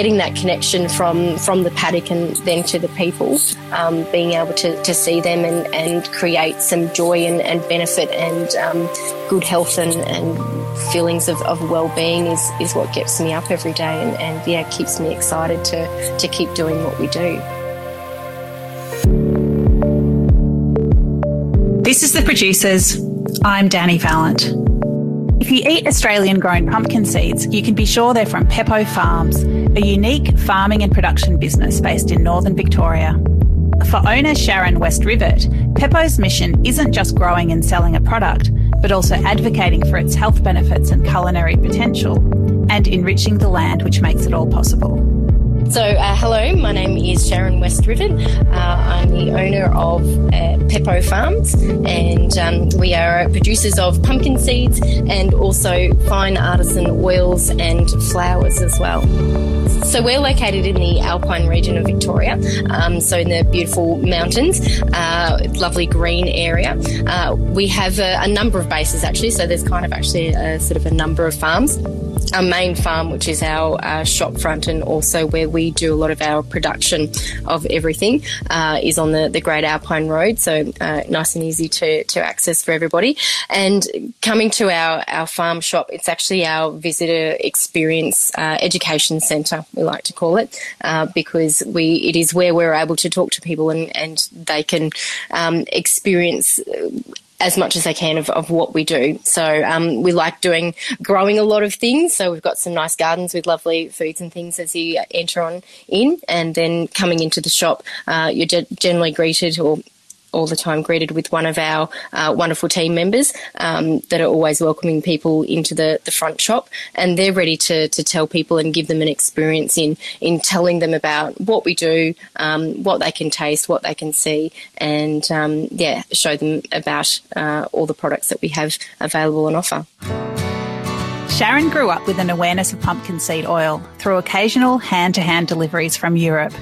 getting that connection from from the paddock and then to the people, um, being able to, to see them and, and create some joy and, and benefit and um, good health and, and feelings of, of well-being is, is what gets me up every day and, and yeah keeps me excited to, to keep doing what we do. This is The Producers. I'm Danny Valent. If you eat Australian grown pumpkin seeds, you can be sure they're from Peppo Farms, a unique farming and production business based in northern Victoria. For owner Sharon West Rivet, Peppo's mission isn't just growing and selling a product, but also advocating for its health benefits and culinary potential, and enriching the land which makes it all possible. So, uh, hello, my name is Sharon West Rivet. Uh, I'm the owner of uh, Peppo Farms, and um, we are producers of pumpkin seeds and also fine artisan oils and flours as well. So, we're located in the Alpine region of Victoria, um, so in the beautiful mountains, uh, lovely green area. Uh, we have a, a number of bases actually, so there's kind of actually a sort of a number of farms our main farm, which is our uh, shop front, and also where we do a lot of our production of everything, uh, is on the, the Great Alpine Road. So uh, nice and easy to, to access for everybody. And coming to our, our farm shop, it's actually our visitor experience uh, education centre, we like to call it, uh, because we it is where we're able to talk to people and, and they can um, experience as much as they can of, of what we do. So um, we like doing growing a lot of things. So we've got some nice gardens with lovely foods and things as you enter on in, and then coming into the shop, uh, you're generally greeted or all the time greeted with one of our uh, wonderful team members um, that are always welcoming people into the, the front shop and they're ready to, to tell people and give them an experience in in telling them about what we do um, what they can taste what they can see and um, yeah show them about uh, all the products that we have available on offer Sharon grew up with an awareness of pumpkin seed oil through occasional hand to hand deliveries from Europe.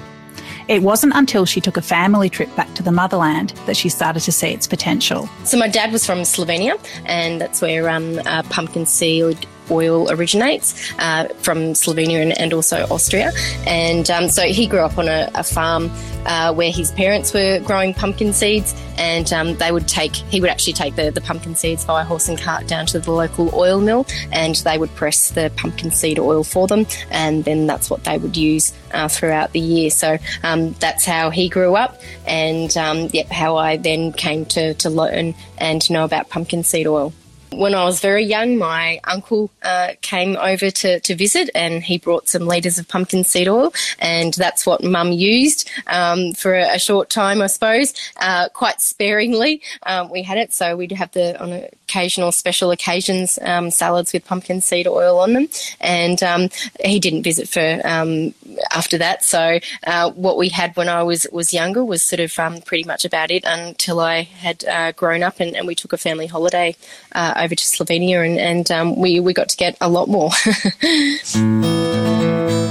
It wasn't until she took a family trip back to the motherland that she started to see its potential. So, my dad was from Slovenia, and that's where um, uh, pumpkin seed oil originates uh, from Slovenia and, and, also Austria. And um, so he grew up on a, a farm uh, where his parents were growing pumpkin seeds, and um, they would take, he would actually take the, the pumpkin seeds via horse and cart down to the local oil mill, and they would press the pumpkin seed oil for them, and then that's what they would use uh, throughout the year. So um, that's how he grew up, and um, yep, how I then came to, to learn and know about pumpkin seed oil. When I was very young, my uncle uh, came over to, to visit and he brought some litres of pumpkin seed oil, and that's what mum used um, for a, a, short time, I suppose, uh, quite sparingly. Um, we had it, so we'd have the on occasional special occasions um, salads with pumpkin seed oil on them, and um, he didn't visit for um, after that. So uh, what we had when I was was younger was sort of um, pretty much about it until I had uh, grown up and, and, we took a family holiday uh, over to Slovenia, and, and um, we we got to get a lot more.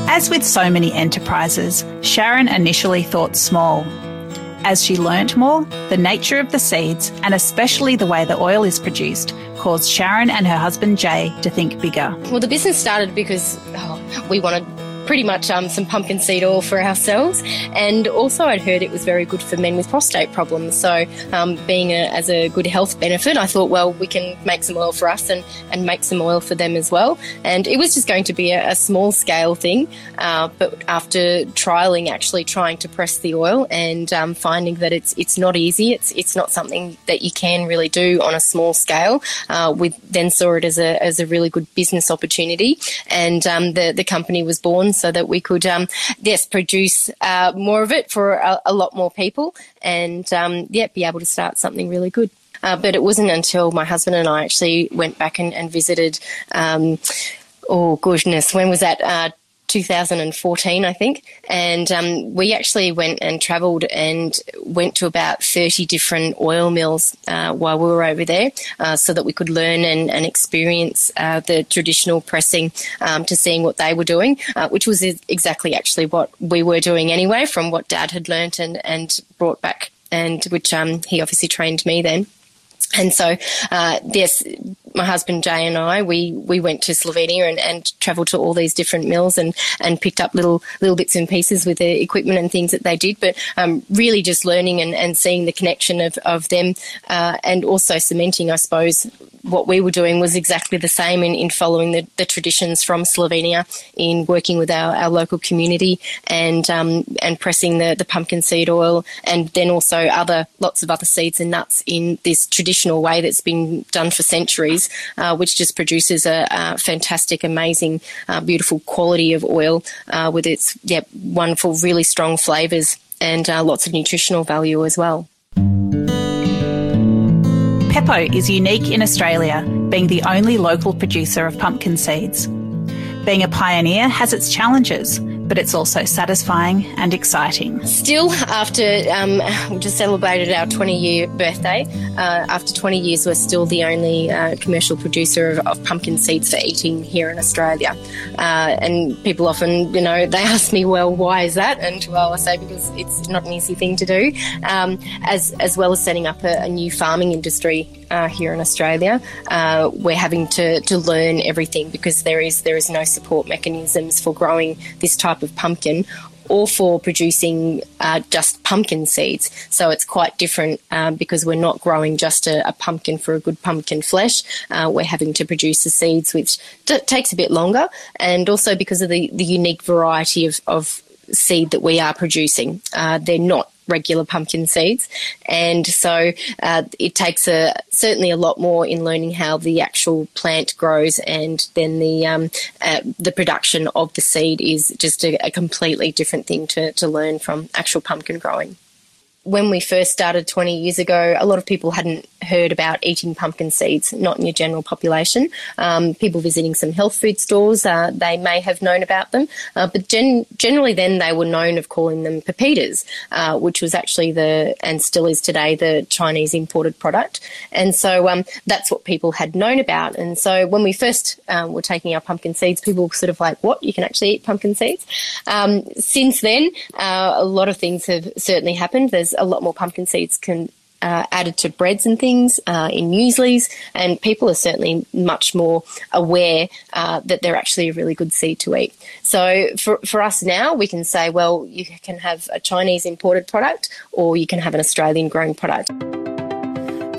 As with so many enterprises, Sharon initially thought small. As she learnt more, the nature of the seeds, and especially the way the oil is produced, caused Sharon and her husband Jay to think bigger. Well, the business started because oh, we wanted pretty much um, some pumpkin seed oil for ourselves. And also, I'd heard it was very good for men with prostate problems. So, um, being a, as a good health benefit, I thought, well, we can make some oil for us and, and make some oil for them as well. And it was just going to be a, a small scale thing. Uh, but after trialing, actually trying to press the oil and um, finding that it's it's not easy, it's it's not something that you can really do on a small scale. Uh, we then saw it as a as a really good business opportunity, and um, the the company was born so that we could, um, yes, produce uh, more of it for a, a lot more people and, um, yeah, be able to start something really good. Uh, but it wasn't until my husband and I actually went back and, and visited. Um, oh goodness, when was that? Uh, 2014, I think. And um, we actually went and travelled and went to about 30 different oil mills uh, while we were over there uh, so that we could learn and, and experience uh, the traditional pressing um, to seeing what they were doing, uh, which was exactly actually what we were doing anyway from what Dad had learnt and, and brought back, and which um, he obviously trained me then. And so, uh, yes, my husband Jay and I, we, we went to Slovenia and, and travelled to all these different mills and, and picked up little little bits and pieces with the equipment and things that they did. But um, really just learning and, and seeing the connection of, of them uh, and also cementing, I suppose, what we were doing was exactly the same in, in following the, the traditions from Slovenia in working with our, our local community and um, and pressing the, the pumpkin seed oil and then also other lots of other seeds and nuts in this traditional way that's been done for centuries, uh, which just produces a, a fantastic, amazing, uh, beautiful quality of oil uh, with its wonderful, really strong flavours and uh, lots of nutritional value as well. Peppo is unique in Australia, being the only local producer of pumpkin seeds. Being a pioneer has its challenges, but it's also satisfying and exciting. Still, after um, we just celebrated our 20 year birthday, uh, after 20 years, we're still the only uh, commercial producer of, of, pumpkin seeds for eating here in Australia. Uh, and people often, you know, they ask me, well, why is that? And well, I say because it's not an easy thing to do, um, as as well as setting up a, a new farming industry uh, here in Australia, uh, we're having to, to learn everything because there is there is no support mechanisms for growing this type of pumpkin or for producing uh, just pumpkin seeds. So it's quite different um, because we're not growing just a, a, pumpkin for a good pumpkin flesh. Uh, we're having to produce the seeds, which takes a bit longer, and also because of the, the unique variety of, of seed that we are producing. Uh, they're not regular pumpkin seeds. And so uh, it takes a, certainly a lot more in learning how the actual plant grows, and then the um, uh, the production of the seed is just a, a completely different thing to, to learn from actual pumpkin growing when we first started 20 years ago, a lot of people hadn't heard about eating pumpkin seeds, not in your general population. Um, people visiting some health food stores, uh, they may have known about them, uh, but gen- generally then they were known of calling them pepitas, uh, which was actually the, and still is today, the Chinese imported product. And so um, that's what people had known about. And so when we first um, were taking our pumpkin seeds, people were sort of like, what? You can actually eat pumpkin seeds? Um, since then, uh, a lot of things have certainly happened. There's a lot more pumpkin seeds can uh, added to breads and things uh, in mueslis, and people are certainly much more aware uh, that they're actually a really good seed to eat. So for, for us now, we can say, well, you can have a Chinese imported product or you can have an Australian grown product.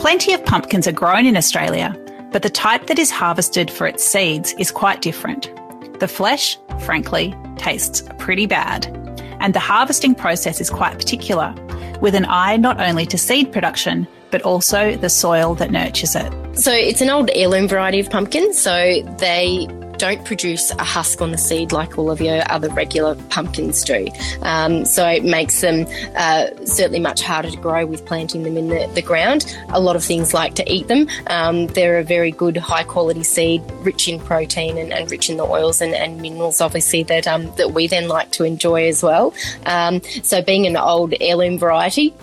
Plenty of pumpkins are grown in Australia, but the type that is harvested for its seeds is quite different. The flesh, frankly, tastes pretty bad, and the harvesting process is quite particular with an eye not only to seed production, but also the soil that nurtures it. So it's an old heirloom variety of pumpkin. So they don't produce a husk on the seed like all of your other regular pumpkins do. Um, so it makes them uh, certainly much harder to grow with planting them in the, the ground. A lot of things like to eat them. Um, they're a very good high quality seed, rich in protein and, and rich in the oils and, and minerals, obviously, that, um, that we then like to enjoy as well. Um, so being an old heirloom variety,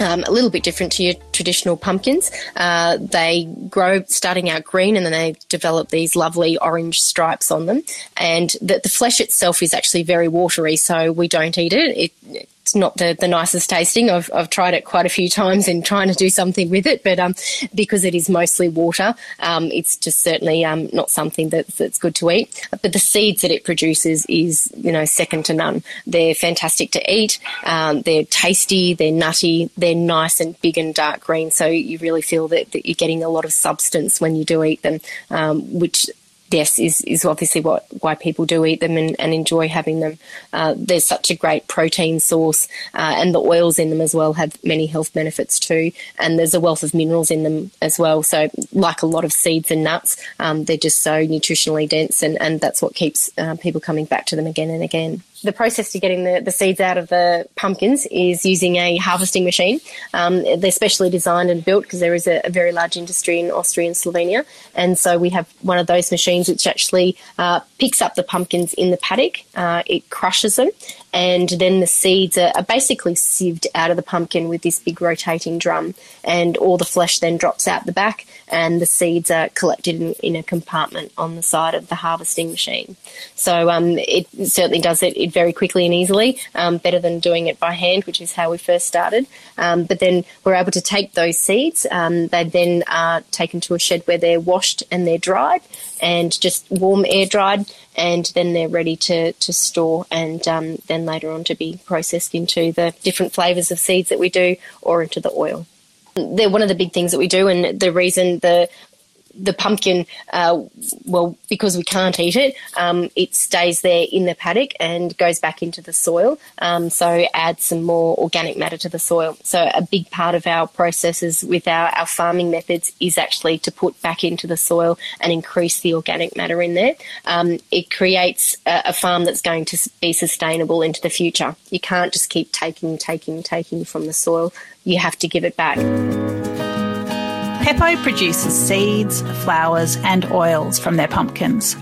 um, a little bit different to your traditional pumpkins. Uh, they grow starting out green and then they develop these lovely orange stripes on them. And the, the flesh itself is actually very watery, so we don't eat it. it it's not the, the nicest tasting. I've, I've tried it quite a few times in trying to do something with it, but um, because it is mostly water, um, it's just certainly um, not something that's, that's good to eat. But the seeds that it produces is, you know, second to none. They're fantastic to eat. Um, they're tasty, they're nutty, they're nice and big and dark green. So you really feel that, that you're getting a lot of substance when you do eat them, um, which yes, is, is obviously what why people do eat them and, and enjoy having them. Uh, there's such a great protein source, uh, and the oils in them as well have many health benefits too. And there's a wealth of minerals in them as well. So, like a lot of seeds and nuts, um, they're just so nutritionally dense, and, and that's what keeps uh, people coming back to them again and again the process to getting the, the seeds out of the pumpkins is using a harvesting machine. Um, they're specially designed and built because there is a, a, very large industry in Austria and Slovenia. And so we have one of those machines which actually uh, picks up the pumpkins in the paddock, uh, it crushes them, and then the seeds are, are basically sieved out of the pumpkin with this big rotating drum, and all the flesh then drops out the back, and the seeds are collected in, in a compartment on the side of the harvesting machine. So um, it certainly does it, it, very quickly and easily, um, better than doing it by hand, which is how we first started. Um, but then we're able to take those seeds. Um, they then are taken to a shed where they're washed and they're dried and just warm air dried, and then they're ready to, to store and um, then later on to be processed into the different flavours of seeds that we do or into the oil. They're one of the big things that we do, and the reason the the pumpkin, uh, well, because we can't eat it, um, it stays there in the paddock and goes back into the soil. Um, so adds some more organic matter to the soil. So a big part of our processes with our, our farming methods is actually to put back into the soil and increase the organic matter in there. Um, it creates a, a farm that's going to be sustainable into the future. You can't just keep taking, taking, taking from the soil. You have to give it back. Peppo produces seeds, flours, and oils from their pumpkins.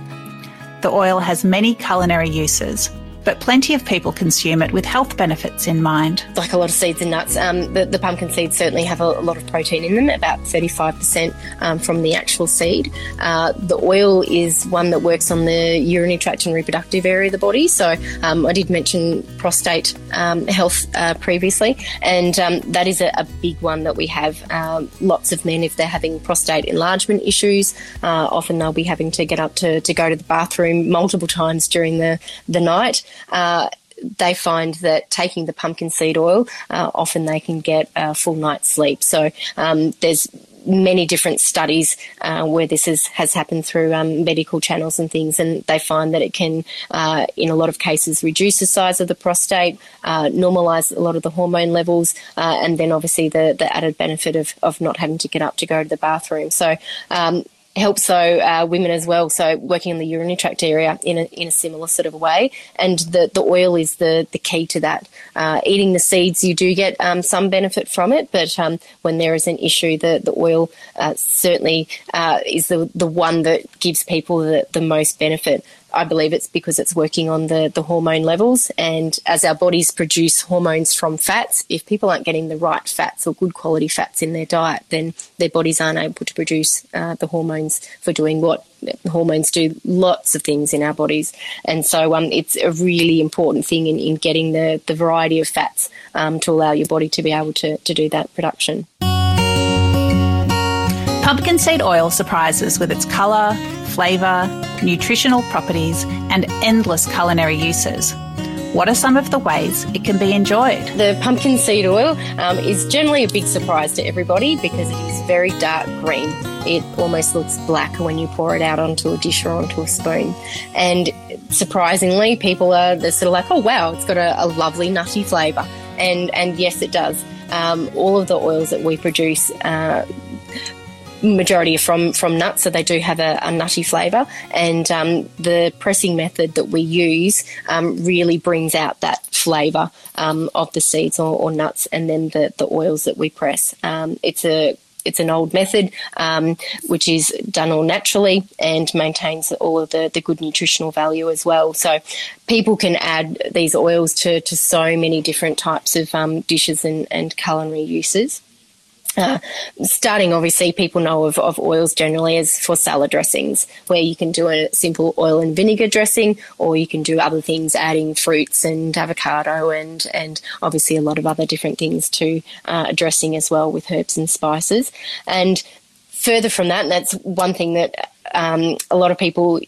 The oil has many culinary uses, but plenty of people consume it with health benefits in mind. Like a lot of seeds and nuts, um, the, the, pumpkin seeds certainly have a, a, lot of protein in them, about 35% um, from the actual seed. Uh, the oil is one that works on the urinary tract and reproductive area of the body. So um, I did mention prostate um, health uh, previously, and um, that is a, a, big one that we have. Um, lots of men, if they're having prostate enlargement issues, uh, often they'll be having to get up to, to go to the bathroom multiple times during the, the night uh, they find that taking the pumpkin seed oil, uh, often they can get a full night's sleep. So um, there's many different studies uh, where this is, has happened through um, medical channels and things, and they find that it can, uh, in a lot of cases, reduce the size of the prostate, uh, normalize a lot of the hormone levels, uh, and then obviously the, the added benefit of, of not having to get up to go to the bathroom. So um, helps though uh, women as well. So working in the urinary tract area in a, in a similar sort of way, and the, the oil is the the key to that. Uh, eating the seeds, you do get um, some benefit from it, but um, when there is an issue, the the oil uh, certainly uh, is the the one that gives people the, the most benefit. I believe it's because it's working on the, the hormone levels. And as our bodies produce hormones from fats, if people aren't getting the right fats or good quality fats in their diet, then their bodies aren't able to produce uh, the hormones for doing what hormones do lots of things in our bodies. And so um, it's a really important thing in, in getting the, the variety of fats um, to allow your body to be able to, to do that production. Pumpkin seed oil surprises with its colour, flavour, nutritional properties, and endless culinary uses. What are some of the ways it can be enjoyed? The pumpkin seed oil um, is generally a big surprise to everybody because it is very dark green. It almost looks black when you pour it out onto a dish or onto a spoon. And surprisingly, people are sort of like, oh wow, it's got a, a lovely nutty flavour. And and yes, it does. Um, all of the oils that we produce uh, majority from from nuts, so they do have a, a nutty flavour. And um, the pressing method that we use um, really brings out that flavour um, of the seeds or, or, nuts, and then the the oils that we press. Um, it's a it's an old method um, which is done all naturally and maintains all of the, the good nutritional value as well. So people can add these oils to, to so many different types of um, dishes and, and culinary uses. Uh, starting, obviously, people know of, of oils generally as for salad dressings, where you can do a simple oil and vinegar dressing, or you can do other things, adding fruits and avocado, and and obviously a lot of other different things to uh, dressing as well with herbs and spices. And further from that, that's one thing that um, a lot of people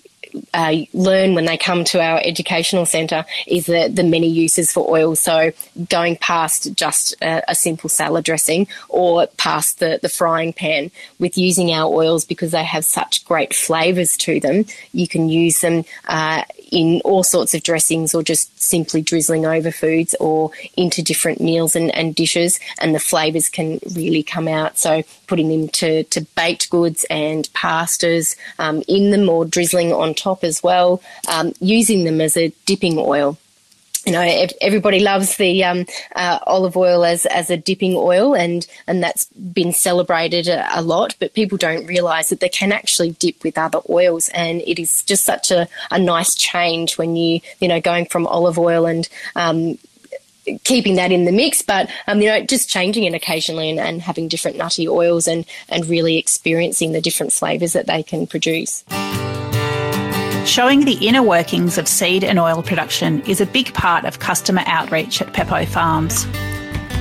uh, learn when they come to our educational centre is the, the many uses for oil. So going past just a, a, simple salad dressing or past the, the frying pan with using our oils because they have such great flavours to them, you can use them uh, in all sorts of dressings or just simply drizzling over foods or into different meals and, and dishes and the flavours can really come out. So putting them to, to baked goods and pastas um, in them or drizzling on top as well, um, using them as a dipping oil you know, everybody loves the um, uh, olive oil as, as a dipping oil, and, and that's been celebrated a, a, lot. But people don't realise that they can actually dip with other oils, and it is just such a, a nice change when you you know going from olive oil and um, keeping that in the mix, but um, you know, just changing it occasionally and, and having different nutty oils and and really experiencing the different flavors that they can produce. Showing the inner workings of seed and oil production is a big part of customer outreach at Peppo Farms.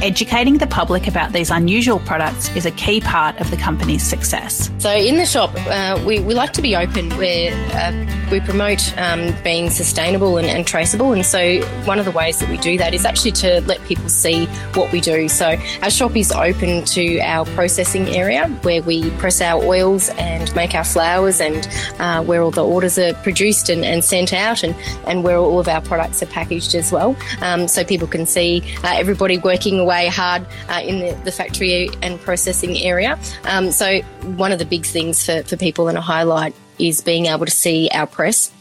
Educating the public about these unusual products is a key part of the company's success. So, in the shop, uh, we, we like to be open. we uh, we promote um, being sustainable and, and, traceable, and so one of the ways that we do that is actually to let people see what we do. So, our shop is open to our processing area where we press our oils and make our flours and uh, where all the orders are produced and, and, sent out, and, and where all of our products are packaged as well. Um, so, people can see uh, everybody working away away hard uh, in the, the, factory and processing area. Um, so, one of the big things for, for people in a highlight is being able to see our press.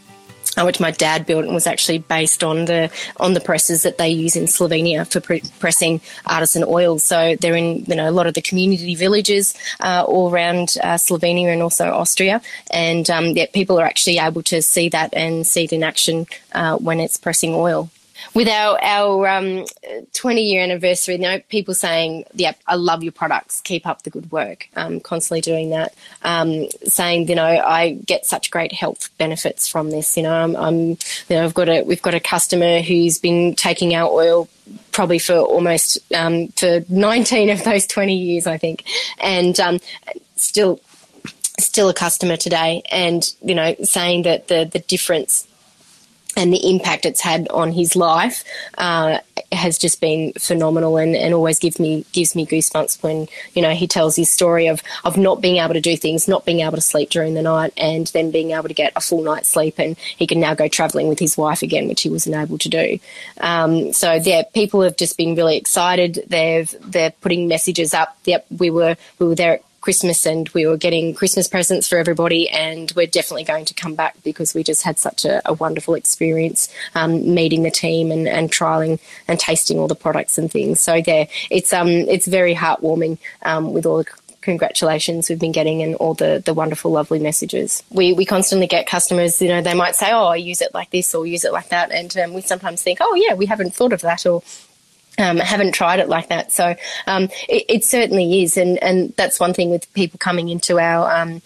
Uh, which my dad built and was actually based on the on the presses that they use in Slovenia for pre- pressing artisan oils. So they're in you know a lot of the community villages uh, all around uh, Slovenia and also Austria, and um, yeah, people are actually able to see that and see it in action uh, when it's pressing oil with our our um, 20 year anniversary, you know, people saying, "Yep, I love your products. Keep up the good work." Um, constantly doing that, um, saying, you know, I get such great health benefits from this. You know, I'm, I'm, you know, I've got a we've got a customer who's been taking our oil probably for almost um, for 19 of those 20 years, I think, and um, still still a customer today, and you know, saying that the the difference and the impact it's had on his life uh, has just been phenomenal and, and always gives me gives me goosebumps when you know he tells his story of of not being able to do things, not being able to sleep during the night, and then being able to get a full night's sleep, and he can now go travelling with his wife again, which he wasn't able to do. Um, so yeah, people have just been really excited. They've they're putting messages up. Yep, we were we were there Christmas and we were getting Christmas presents for everybody. And we're definitely going to come back because we just had such a, a wonderful experience um, meeting the team and, and trialing and tasting all the products and things. So yeah, it's um it's very heartwarming um, with all the congratulations we've been getting and all the, the wonderful, lovely messages. We, we constantly get customers, you know, they might say, oh, I use it like this or use it like that. And um, we sometimes think, oh, yeah, we haven't thought of that or um, haven't tried it like that. So um, it, it, certainly is, and and that's one thing with people coming into our um,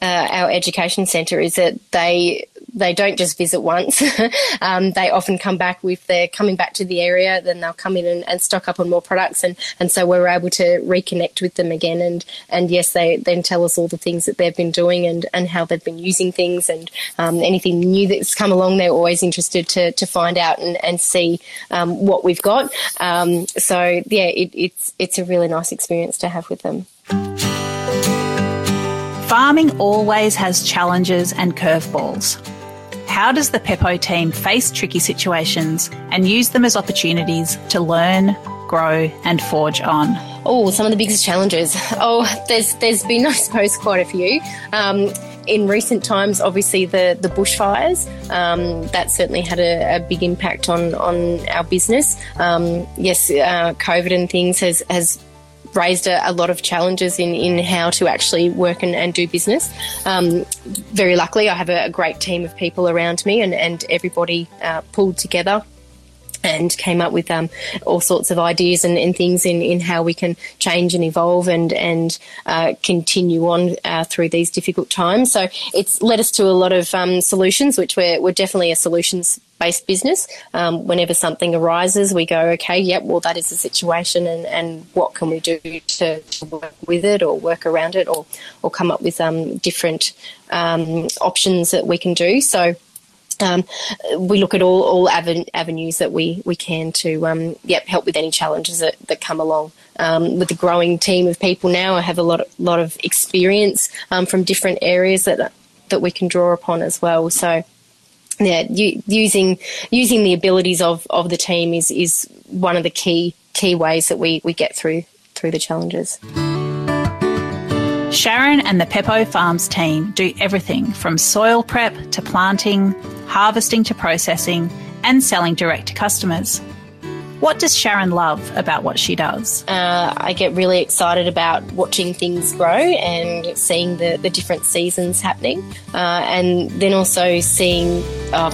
uh, our education centre is that they they don't just visit once. um, they often come back if they're coming back to the area, then they'll come in and, and, stock up on more products, and, and so we're able to reconnect with them again. And and yes, they then tell us all the things that they've been doing and, and how they've been using things and um, anything new that's come along. They're always interested to, to find out and, and see um, what we've got. Um, so yeah, it, it's it's a really nice experience to have with them. Farming always has challenges and curveballs. How does the Peppo team face tricky situations and use them as opportunities to learn, grow, and forge on? Oh, some of the biggest challenges. Oh, there's there's been, I suppose, quite a few. Um, in recent times, obviously the the bushfires um, that certainly had a, a, big impact on on our business. Um, yes, uh, COVID and things has has raised a, a, lot of challenges in, in how to actually work and, and do business. Um, very luckily, I have a, a, great team of people around me, and, and everybody uh, pulled together and came up with um, all sorts of ideas and, and, things in, in how we can change and evolve and and uh, continue on uh, through these difficult times. So it's led us to a lot of um, solutions, which we're, we're definitely a solutions based business. Um, whenever something arises, we go, okay, yep, well, that is the situation, and, and what can we do to, work with it or work around it or, or come up with um, different um, options that we can do. So, um, we look at all, all avenues that we, we can to um, yep, help with any challenges that, that come along. Um, with a growing team of people now, I have a lot of, lot of experience um, from different areas that that we can draw upon as well. So, yeah, using using the abilities of, of the team is is one of the key key ways that we, we get through through the challenges. Sharon and the Peppo Farms team do everything from soil prep to planting, harvesting to processing, and selling direct to customers. What does Sharon love about what she does? Uh, I get really excited about watching things grow and seeing the, the different seasons happening, uh, and then also seeing uh,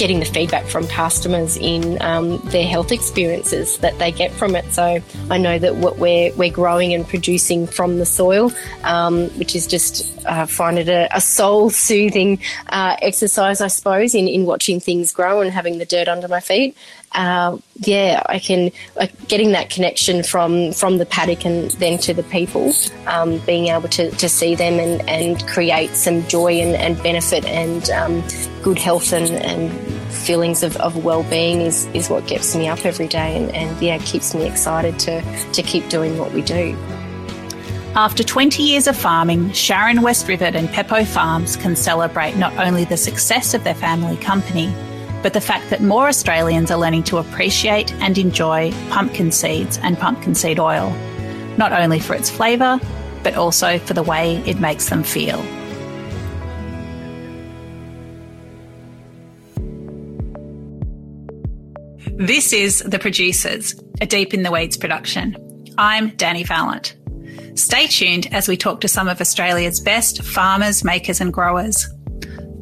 getting the feedback from customers in um, their health experiences that they get from it. So I know that what we're we're growing and producing from the soil, um, which is just uh, find it a, a soul soothing uh, exercise, I suppose, in in watching things grow and having the dirt under my feet. Uh, yeah, I can uh, getting that connection from from the paddock and then to the people, um, being able to, to see them and, and create some joy and, and benefit and um, good health and, and feelings of, of well-being is, is what gets me up every day and, and yeah keeps me excited to, to keep doing what we do. After 20 years of farming, Sharon West Rivet and Peppo Farms can celebrate not only the success of their family company, but the fact that more Australians are learning to appreciate and enjoy pumpkin seeds and pumpkin seed oil, not only for its flavour, but also for the way it makes them feel. This is The Producers, a Deep in the Weeds production. I'm Danny Vallant. Stay tuned as we talk to some of Australia's best farmers, makers, and growers.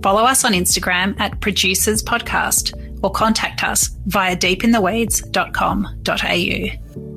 Follow us on Instagram at Producers Podcast or contact us via deepintheweeds.com.au.